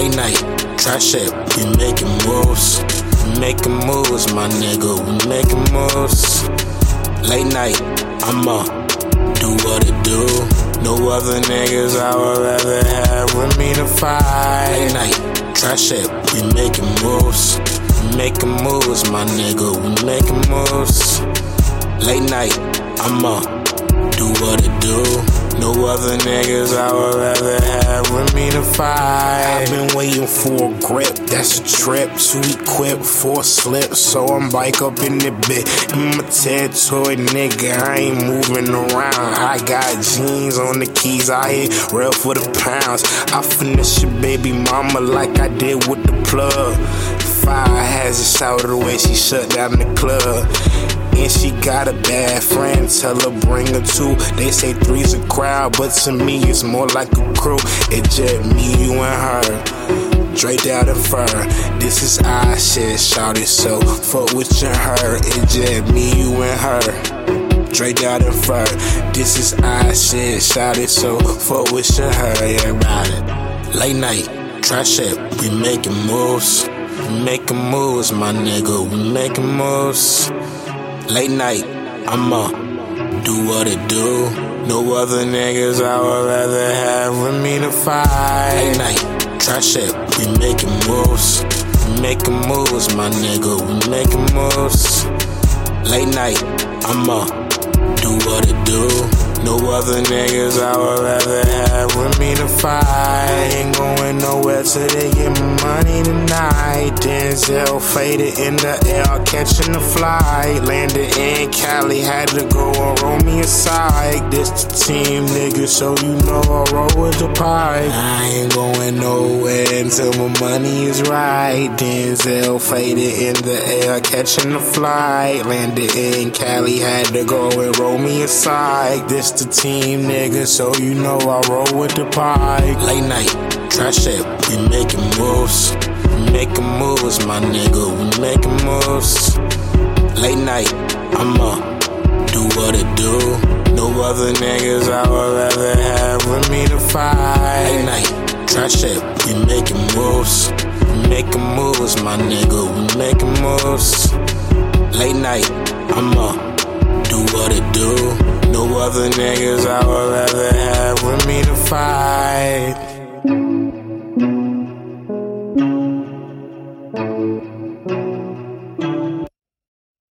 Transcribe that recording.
Late night, trash it, we making moves. We making moves, my nigga, we making moves. Late night, I'ma do what it do. No other niggas I would rather have with me to fight. Late night, trash it, we making moves. We making moves, my nigga, we making moves. Late night, I'ma do what it do. No other niggas I would rather have with me to fight. I've been waiting for a grip, that's a trip to equip for a slip. So I'm bike up in the bit. I'm a territory nigga, I ain't moving around. I got jeans on the keys, I hit real for the pounds. I finish your baby mama like I did with the plug. Fire has it shouted the way she shut down the club. And she got a bad friend, tell her bring her two. They say three's a crowd, but to me it's more like a crew. It's just me, you, and her. Draped out in fur, this is I said, shout it so. Fuck with your her, it's just me, you, and her. Draped out in fur, this is I said, shout it so. Fuck with your her, it. Late night, trash it, we making moves. We making moves, my nigga, we making moves. Late night, I'ma do what it do. No other niggas I would rather have with me to fight. Late night, trash it, we making moves. We making moves, my nigga, we making moves. Late night, I'ma do what it do. No other niggas I would rather have with me to fight. Ain't going nowhere till they get my money tonight. Denzel faded in the air, catching the flight. Landed in Cali, had to go and roll me a side. This the team, nigga, so you know I roll with the pipe. I ain't going nowhere until my money is right. Denzel faded in the air, catching the flight. Landed in Cali, had to go and roll me a side. This the team, nigga, so you know I roll with the pipe. Late night, trash it, we making moves. Making moves, my nigga, we making moves. Late night, I'ma do what it do. No other niggas I would rather have with me to fight. Late night, trash it, we making moves. We making moves, my nigga, we making moves. Late night, I'ma do what it do. No other niggas I would rather have with me to fight.